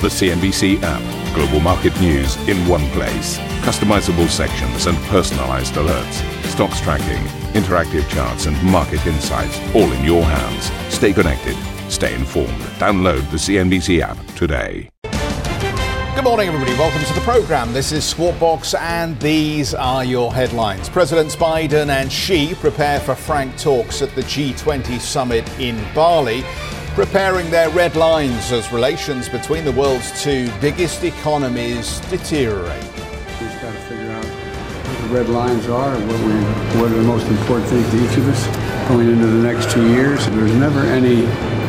The CNBC app. Global market news in one place. Customizable sections and personalized alerts. Stocks tracking, interactive charts, and market insights all in your hands. Stay connected. Stay informed. Download the CNBC app today. Good morning, everybody. Welcome to the program. This is Squawk and these are your headlines. Presidents Biden and Xi prepare for frank talks at the G20 summit in Bali preparing their red lines as relations between the world's two biggest economies deteriorate. We've got to figure out what the red lines are and what, we, what are the most important things to each of us going into the next two years. There's never any,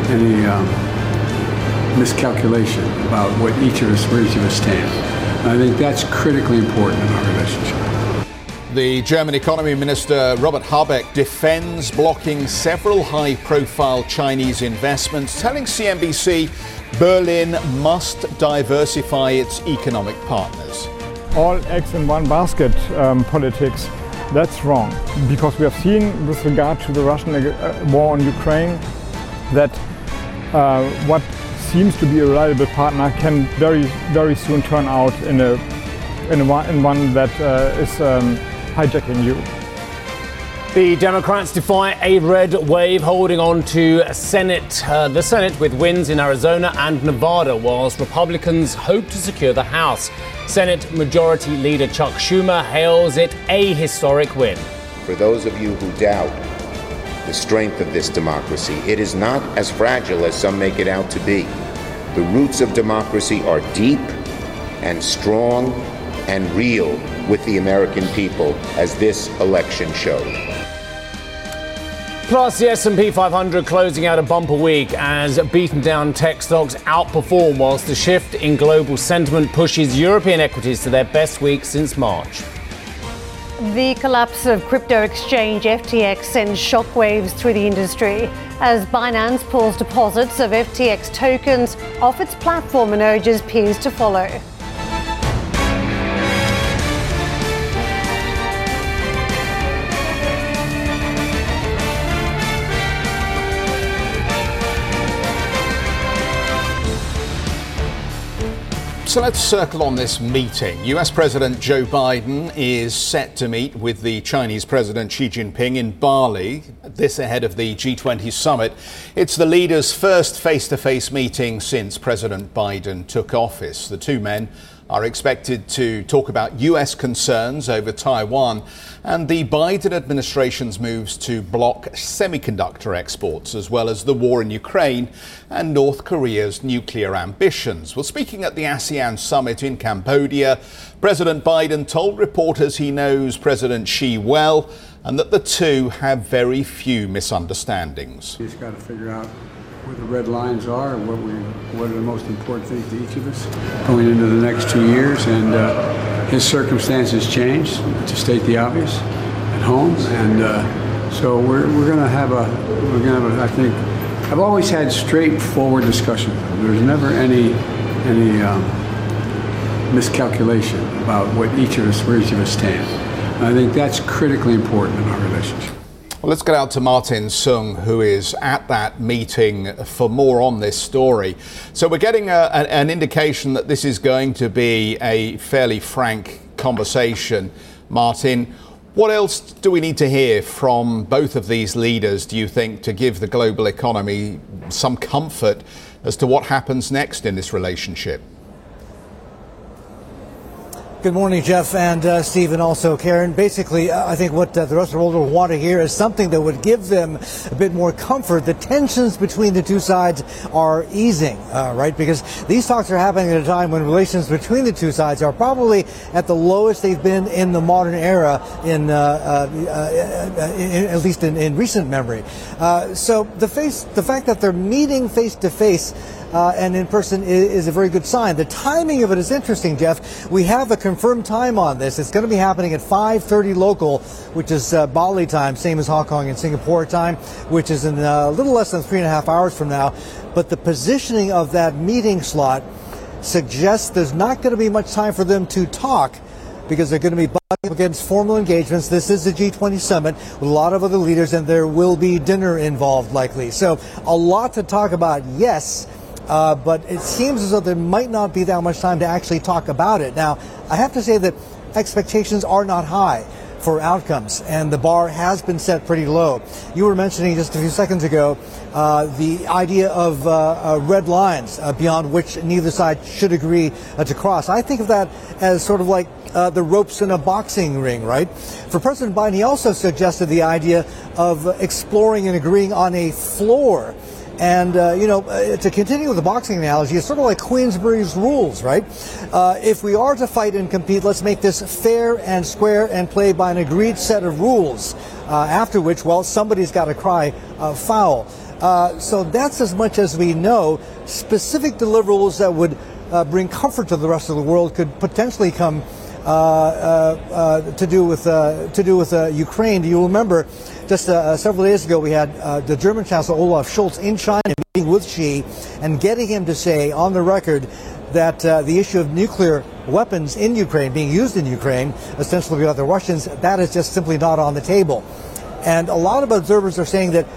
any um, miscalculation about what each of us, where each of us stand. And I think that's critically important in our relationship. The German economy minister Robert Habeck defends blocking several high profile Chinese investments, telling CNBC Berlin must diversify its economic partners. All eggs in one basket um, politics, that's wrong. Because we have seen, with regard to the Russian uh, war on Ukraine, that uh, what seems to be a reliable partner can very, very soon turn out in a in, a, in one that uh, is um, hijacking you. The Democrats defy a red wave, holding on to Senate, uh, the Senate with wins in Arizona and Nevada, whilst Republicans hope to secure the House. Senate Majority Leader Chuck Schumer hails it a historic win. For those of you who doubt the strength of this democracy, it is not as fragile as some make it out to be. The roots of democracy are deep and strong and real with the American people, as this election showed. Plus, the S&P 500 closing out a bumper week as beaten down tech stocks outperform, whilst the shift in global sentiment pushes European equities to their best week since March. The collapse of crypto exchange FTX sends shockwaves through the industry as Binance pulls deposits of FTX tokens off its platform and urges peers to follow. So let's circle on this meeting. US President Joe Biden is set to meet with the Chinese President Xi Jinping in Bali, this ahead of the G20 summit. It's the leaders' first face to face meeting since President Biden took office. The two men are expected to talk about US concerns over Taiwan and the Biden administration's moves to block semiconductor exports, as well as the war in Ukraine and North Korea's nuclear ambitions. Well, speaking at the ASEAN summit in Cambodia, President Biden told reporters he knows President Xi well and that the two have very few misunderstandings. He's got to figure out where the red lines are and what we what are the most important things to each of us going into the next two years. And uh, his circumstances changed, to state the obvious, at home. And uh, so we're, we're going to have a we're going to have a, I think I've always had straightforward discussion. There's never any any um, miscalculation about what each of us where each of us stand. And I think that's critically important in our relationship. Well, let's get out to Martin Soong, who is at that meeting for more on this story. So, we're getting a, an indication that this is going to be a fairly frank conversation. Martin, what else do we need to hear from both of these leaders, do you think, to give the global economy some comfort as to what happens next in this relationship? Good morning, Geoff and uh, also Karen. Basically, uh, I think what uh, the rest of the world will want to hear is something that would give them a bit more comfort. The tensions between the two sides are easing, uh, right? Because these talks are happening at a time when relations between the two sides are probably at the lowest they've been in the modern era, in, uh, uh, in at least in, in recent memory. so the face, the fact that they're meeting face to face and in person is, is, a very good sign. The timing of it is interesting, Geoff. We have a confirmed time on this. It's going to be happening at 5:30 local, which is uh, Bali time, same as Hong Kong and Singapore time, which is in uh, a little less than three and a half hours from now. But the positioning of that meeting slot suggests there's not going to be much time for them to talk because they're going to be butting against formal engagements. This is the G20 summit with a lot of other leaders, and there will be dinner involved likely. So a lot to talk about. Yes uh, but it seems as though there might not be that much time to actually talk about it. Now, I have to say that expectations are not high for outcomes, and the bar has been set pretty low. You were mentioning just a few seconds ago uh, the idea of uh, uh, red lines uh, beyond which neither side should agree uh, to cross. I think of that as sort of like uh, the ropes in a boxing ring, right? For President Biden, he also suggested the idea of exploring and agreeing on a floor. And, uh, you know, uh, to continue with the boxing analogy, it's sort of like Queensberry's rules, right? Uh, if we are to fight and compete, let's make this fair and square and play by an agreed set of rules. Uh, after which, well, somebody's got to cry uh, foul. Uh, so that's as much as we know. Specific deliverables that would bring comfort to the rest of the world could potentially come uh, uh, uh, to do with to do with Ukraine. Do you remember? Just several days ago, we had the German Chancellor Olaf Scholz in China meeting with Xi and getting him to say on the record that uh, the issue of nuclear weapons in Ukraine, being used in Ukraine, ostensibly by the Russians, that is just simply not on the table. And a lot of observers are saying that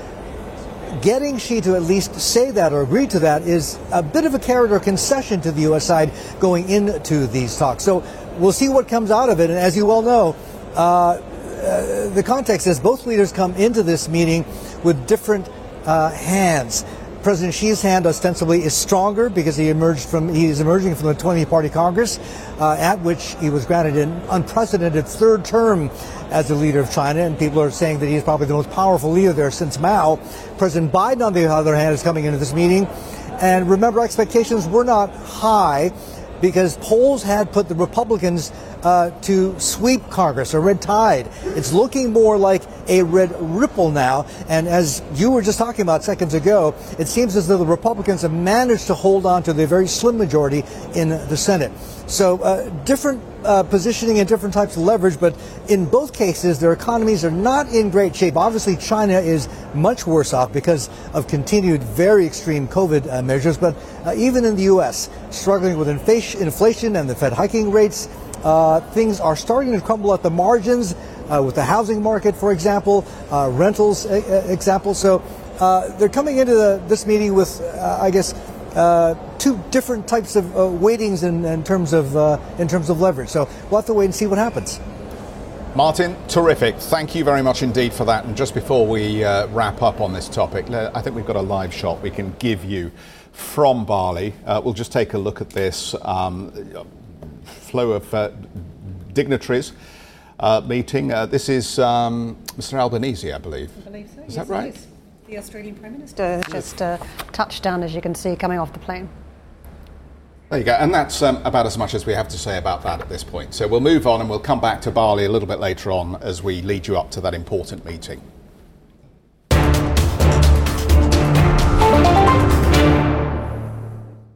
getting Xi to at least say that or agree to that is a bit of a carrot or concession to the U.S. side going into these talks. So we'll see what comes out of it. And as you well know, uh, uh, the context is both leaders come into this meeting with different uh, hands. President Xi's hand ostensibly is stronger because he emerged from he is emerging from the 20 Party Congress, uh, at which he was granted an unprecedented third term as the leader of China, and people are saying that he is probably the most powerful leader there since Mao. President Biden, on the other hand, is coming into this meeting, and remember, expectations were not high because polls had put the Republicans uh, to sweep Congress, a red tide. It's looking more like a red ripple now. And as you were just talking about seconds ago, it seems as though the Republicans have managed to hold on to the very slim majority in the Senate. So uh, different uh, positioning and different types of leverage, but in both cases, their economies are not in great shape. Obviously, China is much worse off because of continued very extreme COVID uh, measures, but uh, even in the U.S., struggling with inflation and the Fed hiking rates, uh, things are starting to crumble at the margins uh, with the housing market, for example, uh, rentals, example. So they're coming into the, this meeting with, I guess, uh, two different types of uh, weightings in, in terms of uh, in terms of leverage. So we'll have to wait and see what happens. Martin, terrific. Thank you very much indeed for that. And just before we uh, wrap up on this topic, I think we've got a live shot we can give you from Bali. Uh, we'll just take a look at this um, flow of uh, dignitaries. meeting. this is um, Mr. Albanese, I believe. I believe so. Is yes, that right? The Australian Prime Minister just uh, touched down, as you can see, coming off the plane. There you go. And that's um, about as much as we have to say about that at this point. So we'll move on and we'll come back to Bali a little bit later on as we lead you up to that important meeting.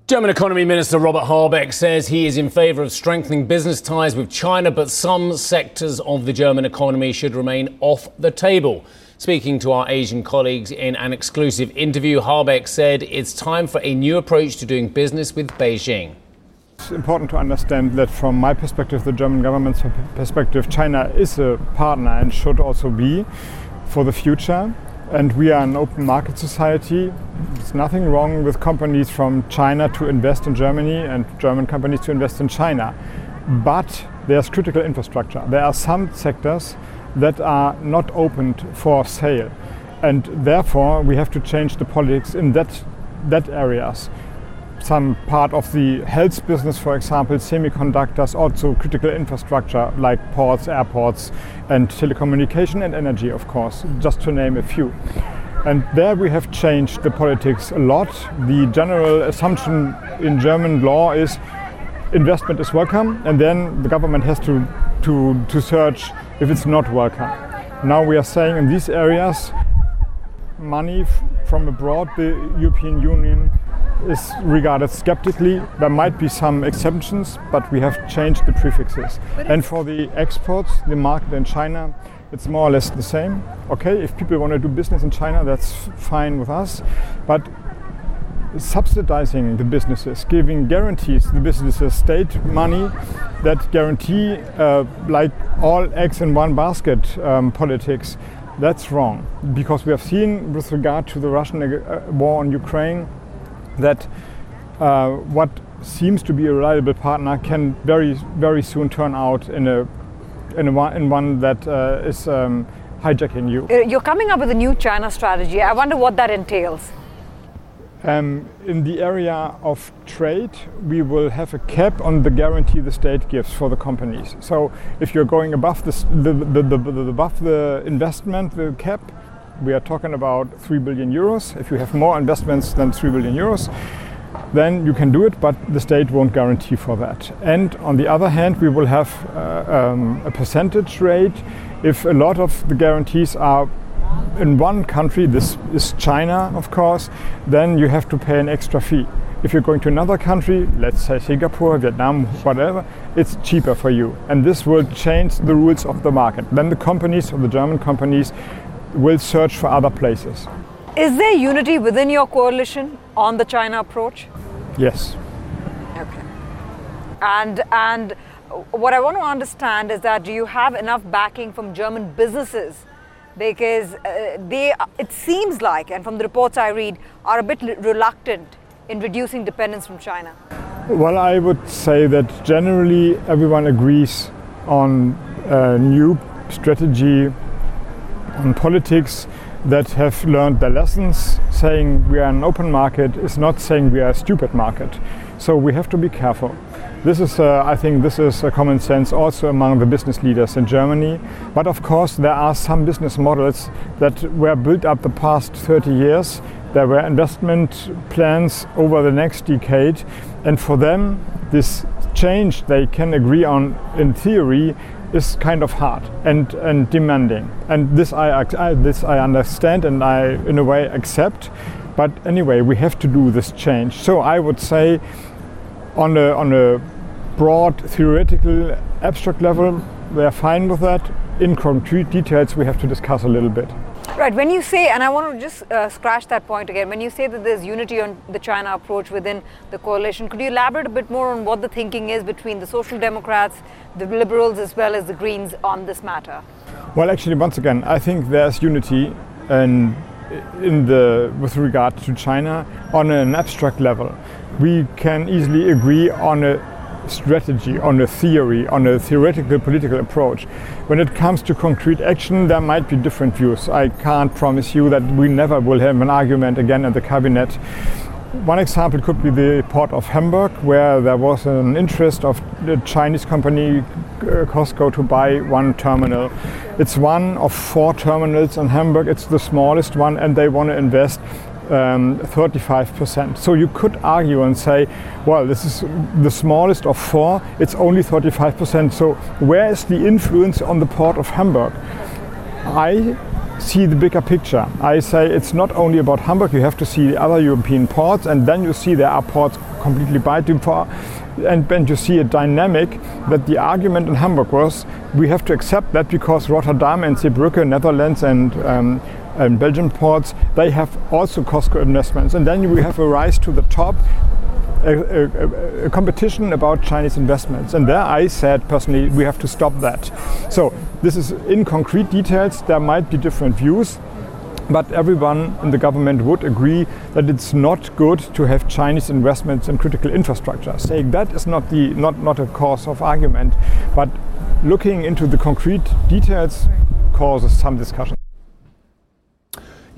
German Economy Minister Robert Habeck says he is in favour of strengthening business ties with China, but some sectors of the German economy should remain off the table. Speaking to our Asian colleagues in an exclusive interview, Habeck said it's time for a new approach to doing business with Beijing. It's important to understand that from my perspective, the German government's perspective, China is a partner and should also be for the future. And we are an open market society. There's nothing wrong with companies from China to invest in Germany and German companies to invest in China. But there's critical infrastructure. There are some sectors that are not opened for sale. And therefore, we have to change the politics in that, that areas. Some part of the health business, for example, semiconductors, also critical infrastructure like ports, airports, and telecommunication and energy, of course, just to name a few. And there we have changed the politics a lot. The general assumption in German law is investment is welcome, and then the government has to, to, to search if it's not welcome. Now we are saying in these areas, money from abroad, the European Union is regarded skeptically. There might be some exceptions, but we have changed the prefixes. And for the exports, the market in China, it's more or less the same. Okay, if people want to do business in China, that's fine with us. But subsidizing the businesses, giving guarantees to the businesses, state money that guarantee, uh, like all eggs in one basket um, politics, that's wrong. Because we have seen with regard to the Russian uh, war on Ukraine that uh, what seems to be a reliable partner can very, very soon turn out in a in, a, in one that uh, is um, hijacking you. Uh, you're coming up with a new China strategy. I wonder what that entails. Um, in the area of trade, we will have a cap on the guarantee the state gives for the companies. So if you're going above the, the, the, the, above the investment, the cap, we are talking about 3 billion euros. If you have more investments than 3 billion euros, then you can do it, but the state won't guarantee for that. And on the other hand, we will have uh, um, a percentage rate if a lot of the guarantees are in one country, this is China, of course, then you have to pay an extra fee. If you're going to another country, let's say Singapore, Vietnam, whatever, it's cheaper for you. And this will change the rules of the market. Then the companies, or the German companies, will search for other places. Is there unity within your coalition on the China approach? Yes. Okay. And and what I want to understand is that do you have enough backing from German businesses because uh, they, it seems like, and from the reports I read, are a bit reluctant in reducing dependence from China? Well, I would say that generally everyone agrees on a new strategy on politics that have learned their lessons. Saying we are an open market is not saying we are a stupid market. So we have to be careful. This is, uh, I think, this is a common sense also among the business leaders in Germany. But of course, there are some business models that were built up the past 30 years. There were investment plans over the next decade, and for them, this change they can agree on in theory is kind of hard and, and demanding. And this I, I, this I understand and I, in a way, accept. But anyway, we have to do this change. So I would say, on a, on a broad theoretical abstract level, they are fine with that. In concrete details, we have to discuss a little bit. Right. When you say, and I want to just uh, scratch that point again, when you say that there's unity on the China approach within the coalition, could you elaborate a bit more on what the thinking is between the Social Democrats, the Liberals, as well as the Greens on this matter? Well, actually, once again, I think there's unity and in the with regard to China on an abstract level. We can easily agree on a strategy, on a theory, on a theoretical political approach. When it comes to concrete action, there might be different views. I can't promise you that we never will have an argument again in the cabinet. One example could be the port of Hamburg, where there was an interest of the Chinese company uh, COSCO to buy one terminal. It's one of four terminals in Hamburg. It's the smallest one, and they want to invest um, 35%. So you could argue and say, well, this is the smallest of four, it's only 35%. So where is the influence on the port of Hamburg? I see the bigger picture. I say it's not only about Hamburg, you have to see the other European ports, and then you see there are ports completely by far. And then you see a dynamic that the argument in Hamburg was we have to accept that because Rotterdam and Zeebrugge, Netherlands, and um, and Belgian ports, they have also COSCO investments. And then we have a rise to the top, a, a, a, competition about Chinese investments. And there I said personally, we have to stop that. So this is in concrete details, there might be different views. But everyone in the government would agree that it's not good to have Chinese investments in critical infrastructure. Saying that is not the not, not a cause of argument, but looking into the concrete details causes some discussion.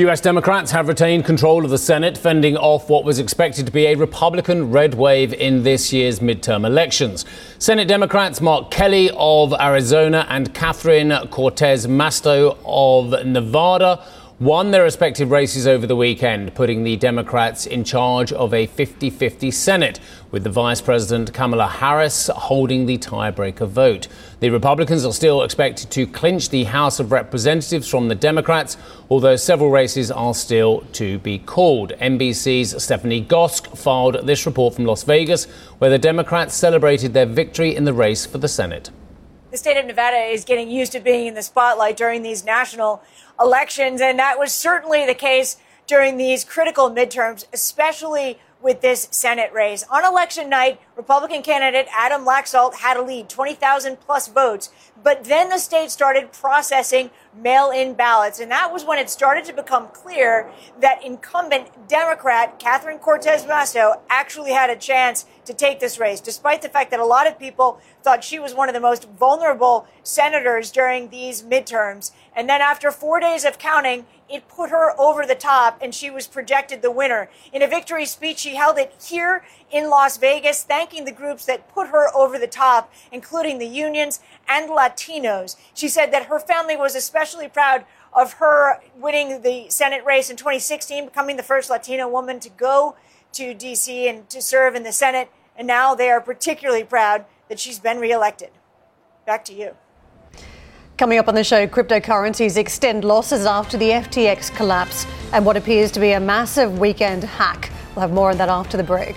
US Democrats have retained control of the Senate, fending off what was expected to be a Republican red wave in this year's midterm elections. Senate Democrats Mark Kelly of Arizona and Catherine Cortez Masto of Nevada won their respective races over the weekend, putting the Democrats in charge of a 50 50 Senate, with the Vice President Kamala Harris holding the tiebreaker vote. The Republicans are still expected to clinch the House of Representatives from the Democrats, although several races are still to be called. NBC's Stephanie Gosk filed this report from Las Vegas, where the Democrats celebrated their victory in the race for the Senate. The state of Nevada is getting used to being in the spotlight during these national elections. And that was certainly the case during these critical midterms, especially with this Senate race. On election night, Republican candidate Adam Laxalt had a lead, 20,000 plus votes. But then the state started processing mail in ballots. And that was when it started to become clear that incumbent Democrat Catherine Cortez Masto actually had a chance to take this race, despite the fact that a lot of people thought she was one of the most vulnerable senators during these midterms. And then after four days of counting, it put her over the top and she was projected the winner. In a victory speech, she held it here in Las Vegas, thanking the groups that put her over the top, including the unions and Latinos. She said that her family was especially proud of her winning the Senate race in 2016, becoming the first Latino woman to go to DC and to serve in the Senate. And now they are particularly proud that she's been reelected. Back to you. Coming up on the show, cryptocurrencies extend losses after the FTX collapse and what appears to be a massive weekend hack. We'll have more on that after the break.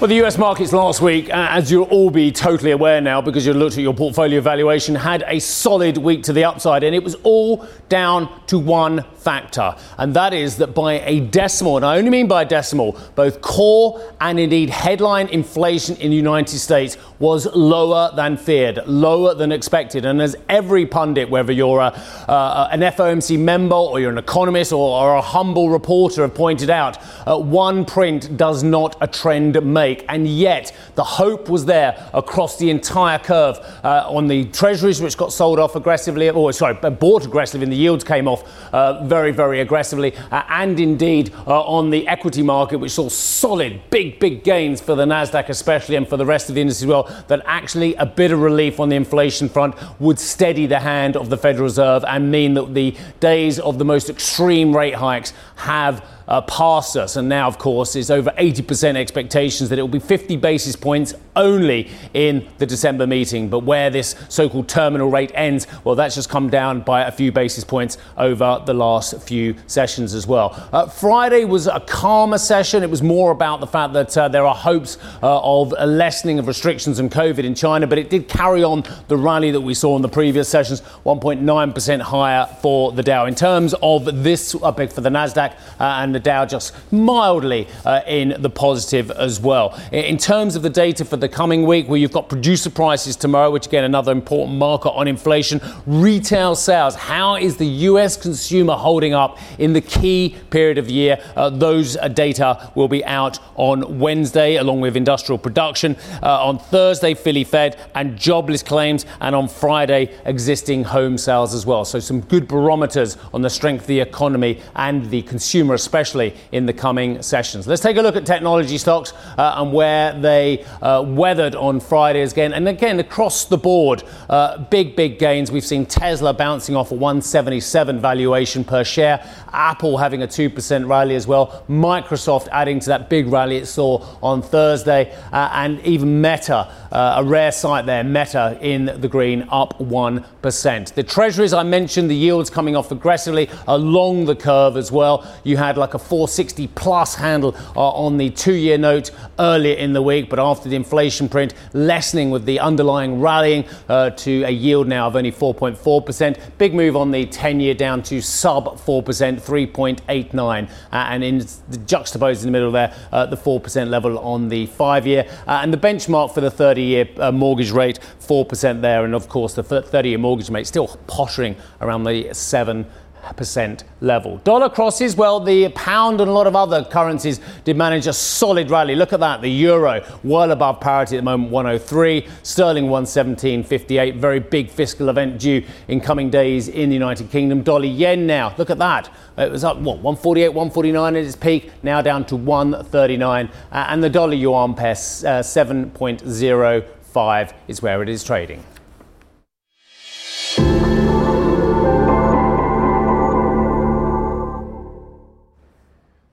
Well, the US markets last week, uh, as you'll all be totally aware now because you looked at your portfolio valuation, had a solid week to the upside, and it was all down to one factor, and that is that by a decimal, and I only mean by a decimal, both core and indeed headline inflation in the United States was lower than feared, lower than expected. And as every pundit, whether you're a, uh, an FOMC member or you're an economist or, or a humble reporter, have pointed out, uh, one print does not a trend make. And yet, the hope was there across the entire curve uh, on the treasuries, which got sold off aggressively, or sorry, bought aggressively, and the yields came off uh, very, very aggressively, uh, and indeed uh, on the equity market, which saw solid, big, big gains for the Nasdaq, especially, and for the rest of the industry as well that actually a bit of relief on the inflation front would steady the hand of the Federal Reserve and mean that the days of the most extreme rate hikes have uh, past us. And now, of course, is over 80% expectations that it will be 50 basis points only in the December meeting. But where this so called terminal rate ends, well, that's just come down by a few basis points over the last few sessions as well. Uh, Friday was a calmer session. It was more about the fact that uh, there are hopes uh, of a lessening of restrictions and COVID in China, but it did carry on the rally that we saw in the previous sessions, 1.9% higher for the Dow. In terms of this, uh, for the Nasdaq uh, and the Dow, just mildly uh, in the positive as well. In terms of the data for the coming week, where you've got producer prices tomorrow, which again another important marker on inflation, retail sales. How is the U.S. consumer holding up in the key period of the year? Uh, those uh, data will be out on Wednesday, along with industrial production. Uh, on Thursday, Philly Fed and jobless claims, and on Friday, existing home sales as well. So some good barometers on the strength of the economy and the consumer, especially in the coming sessions. Let's take a look at technology stocks uh, and where they uh, weathered on Friday again. And again, across the board, uh, big, big gains. We've seen Tesla bouncing off a 177 valuation per share, Apple having a 2% rally as well, Microsoft adding to that big rally it saw on Thursday, uh, and even Meta, uh, a rare sight there, Meta in the green, up 1%. The treasuries I mentioned, the yields coming off aggressively along the curve as well. You had like a 460 plus handle uh, on the two year note earlier in the week, but after the inflation print lessening with the underlying rallying uh, to a yield now of only 4.4%. Big move on the 10 year down to sub 4%, 3.89. Uh, and in juxtaposed in the middle there, uh, the 4% level on the five year. Uh, and the benchmark for the 30 year mortgage rate, 4% there. And of course, the 30 year mortgage rate still pottering around the 7 percent level. Dollar crosses, well, the pound and a lot of other currencies did manage a solid rally. Look at that. The euro well above parity at the moment, 103. Sterling 117.58. Very big fiscal event due in coming days in the United Kingdom. Dollar yen now. Look at that. It was up, what, 148, 149 at its peak, now down to 139. Uh, and the dollar yuan pair, uh, 7.05 is where it is trading.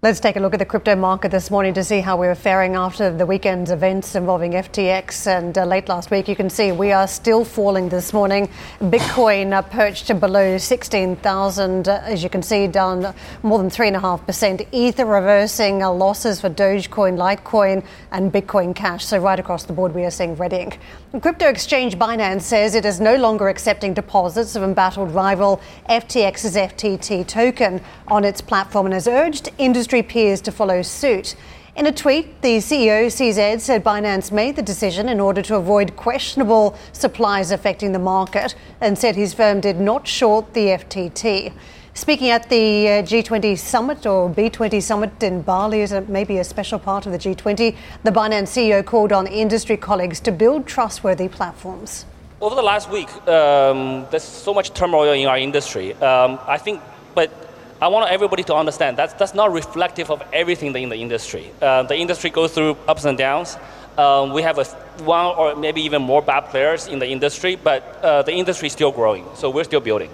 Let's take a look at the crypto market this morning to see how we are faring after the weekend's events involving FTX. And uh, late last week, you can see we are still falling this morning. Bitcoin uh, perched below 16,000, uh, as you can see, down more than 3.5%. Ether reversing uh, losses for Dogecoin, Litecoin, and Bitcoin Cash. So, right across the board, we are seeing red ink. Crypto exchange Binance says it is no longer accepting deposits of embattled rival FTX's FTT token on its platform and has urged industry peers to follow suit. In a tweet, the CEO, CZ, said Binance made the decision in order to avoid questionable supplies affecting the market and said his firm did not short the FTT. Speaking at the uh, G20 summit or B20 summit in Bali a, maybe a special part of the G20, the Binance CEO called on industry colleagues to build trustworthy platforms. Over the last week, um, there's so much turmoil in our industry. Um, I think, but I want everybody to understand that's, that's not reflective of everything in the industry. Uh, the industry goes through ups and downs. Um, we have a, one or maybe even more bad players in the industry, but uh, the industry is still growing, so we're still building.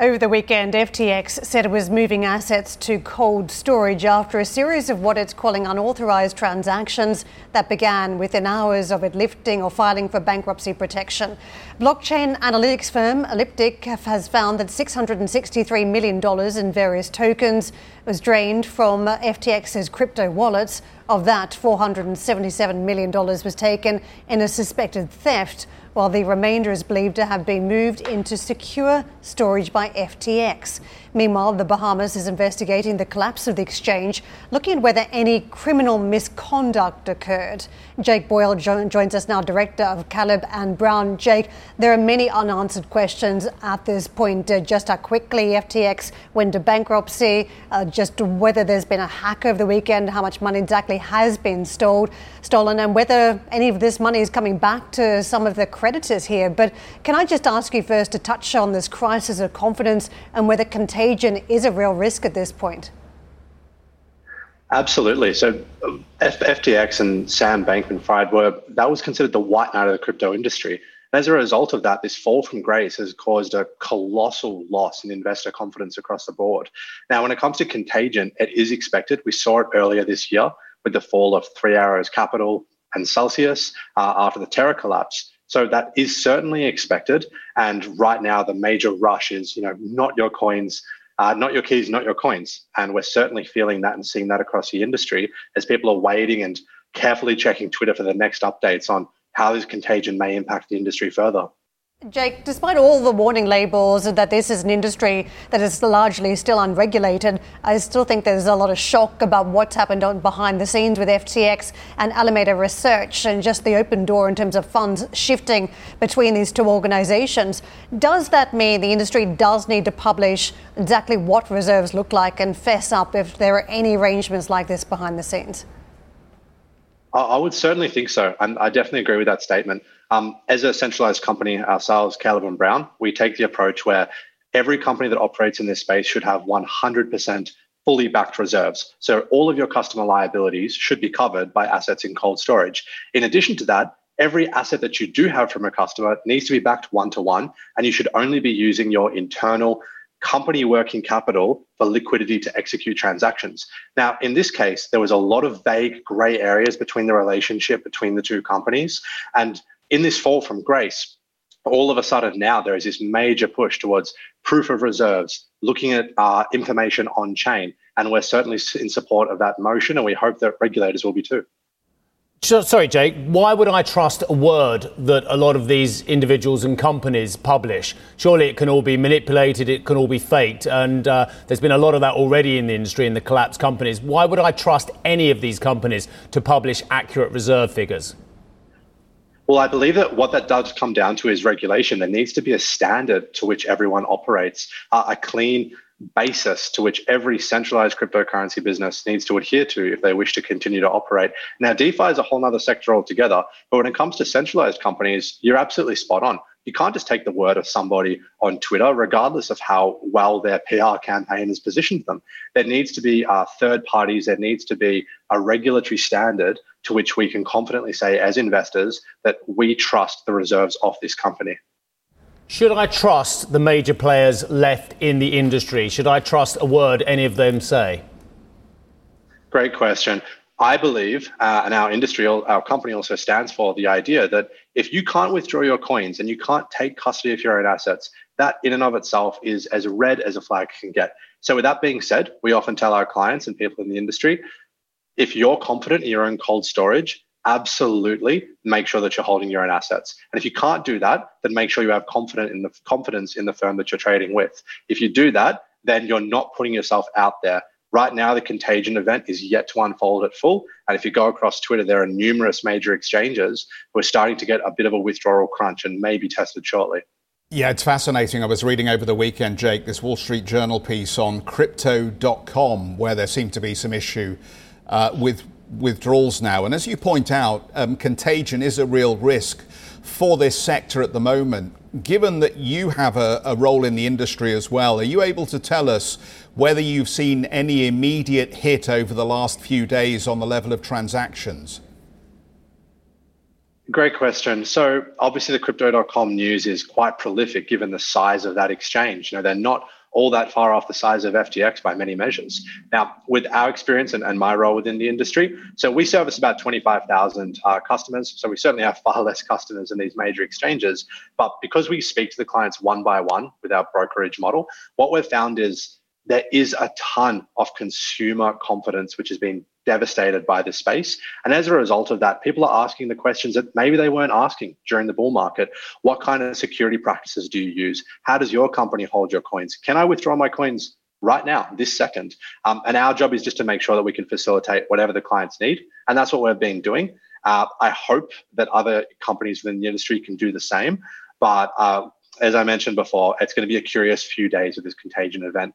Over the weekend, FTX said it was moving assets to cold storage after a series of what it's calling unauthorized transactions that began within hours of it lifting or filing for bankruptcy protection. Blockchain analytics firm Elliptic has found that $663 million in various tokens was drained from FTX's crypto wallets. Of that, $477 million was taken in a suspected theft while the remainder is believed to have been moved into secure storage by FTX. Meanwhile, the Bahamas is investigating the collapse of the exchange, looking at whether any criminal misconduct occurred. Jake Boyle jo- joins us now, director of Caleb and Brown. Jake, there are many unanswered questions at this point. Uh, just how quickly FTX went to bankruptcy, uh, just whether there's been a hack over the weekend, how much money exactly has been stole, stolen, and whether any of this money is coming back to some of the creditors here. But can I just ask you first to touch on this crisis of confidence and whether contagion is a real risk at this point? Absolutely. So FTX and Sam Bankman-Fried were that was considered the white knight of the crypto industry. And as a result of that, this fall from grace has caused a colossal loss in investor confidence across the board. Now, when it comes to contagion, it is expected. We saw it earlier this year with the fall of Three Arrows Capital and Celsius uh, after the Terra collapse. So that is certainly expected. And right now, the major rush is, you know, not your coins, uh, not your keys, not your coins. And we're certainly feeling that and seeing that across the industry as people are waiting and carefully checking Twitter for the next updates on how this contagion may impact the industry further. Jake, despite all the warning labels that this is an industry that is largely still unregulated, I still think there's a lot of shock about what's happened behind the scenes with FTX and Alameda Research and just the open door in terms of funds shifting between these two organizations. Does that mean the industry does need to publish exactly what reserves look like and fess up if there are any arrangements like this behind the scenes? I would certainly think so. And I definitely agree with that statement. Um, as a centralized company ourselves, Caleb and Brown, we take the approach where every company that operates in this space should have 100% fully backed reserves. So all of your customer liabilities should be covered by assets in cold storage. In addition to that, every asset that you do have from a customer needs to be backed one to one, and you should only be using your internal company working capital for liquidity to execute transactions. Now, in this case, there was a lot of vague gray areas between the relationship between the two companies. And in this fall from grace, all of a sudden now there is this major push towards proof of reserves, looking at uh, information on chain. And we're certainly in support of that motion, and we hope that regulators will be too. Sorry, Jake, why would I trust a word that a lot of these individuals and companies publish? Surely it can all be manipulated, it can all be faked, and uh, there's been a lot of that already in the industry in the collapsed companies. Why would I trust any of these companies to publish accurate reserve figures? Well, I believe that what that does come down to is regulation. There needs to be a standard to which everyone operates, uh, a clean basis to which every centralized cryptocurrency business needs to adhere to if they wish to continue to operate. Now, DeFi is a whole other sector altogether, but when it comes to centralized companies, you're absolutely spot on. You can't just take the word of somebody on Twitter, regardless of how well their PR campaign has positioned them. There needs to be uh, third parties, there needs to be a regulatory standard to which we can confidently say, as investors, that we trust the reserves of this company. Should I trust the major players left in the industry? Should I trust a word any of them say? Great question. I believe, uh, and our industry, our company also stands for the idea that if you can't withdraw your coins and you can't take custody of your own assets, that in and of itself is as red as a flag can get. So, with that being said, we often tell our clients and people in the industry if you're confident in your own cold storage, absolutely make sure that you're holding your own assets. And if you can't do that, then make sure you have confidence in the confidence in the firm that you're trading with. If you do that, then you're not putting yourself out there. Right now, the contagion event is yet to unfold at full. And if you go across Twitter, there are numerous major exchanges who are starting to get a bit of a withdrawal crunch and may be tested shortly. Yeah, it's fascinating. I was reading over the weekend, Jake, this Wall Street Journal piece on crypto.com, where there seemed to be some issue uh, with withdrawals now. And as you point out, um, contagion is a real risk for this sector at the moment. Given that you have a, a, role in the industry as well, are you able to tell us whether you've seen any immediate hit over the last few days on the level of transactions? Great question. So obviously the crypto.com news is quite prolific given the size of that exchange. You know, they're not all that far off the size of FTX by many measures. Now, with our experience and, and my role within the industry, so we service about 25,000 uh, customers. So we certainly have far less customers than these major exchanges. But because we speak to the clients one by one with our brokerage model, what we've found is there is a ton of consumer confidence which has been devastated by this space. And as a result of that, people are asking the questions that maybe they weren't asking during the bull market. What kind of security practices do you use? How does your company hold your coins? Can I withdraw my coins right now, this second? Um, and our job is just to make sure that we can facilitate whatever the clients need. And that's what we've been doing. Uh, I hope that other companies within the industry can do the same. But uh, as I mentioned before, it's going to be a curious few days of this contagion event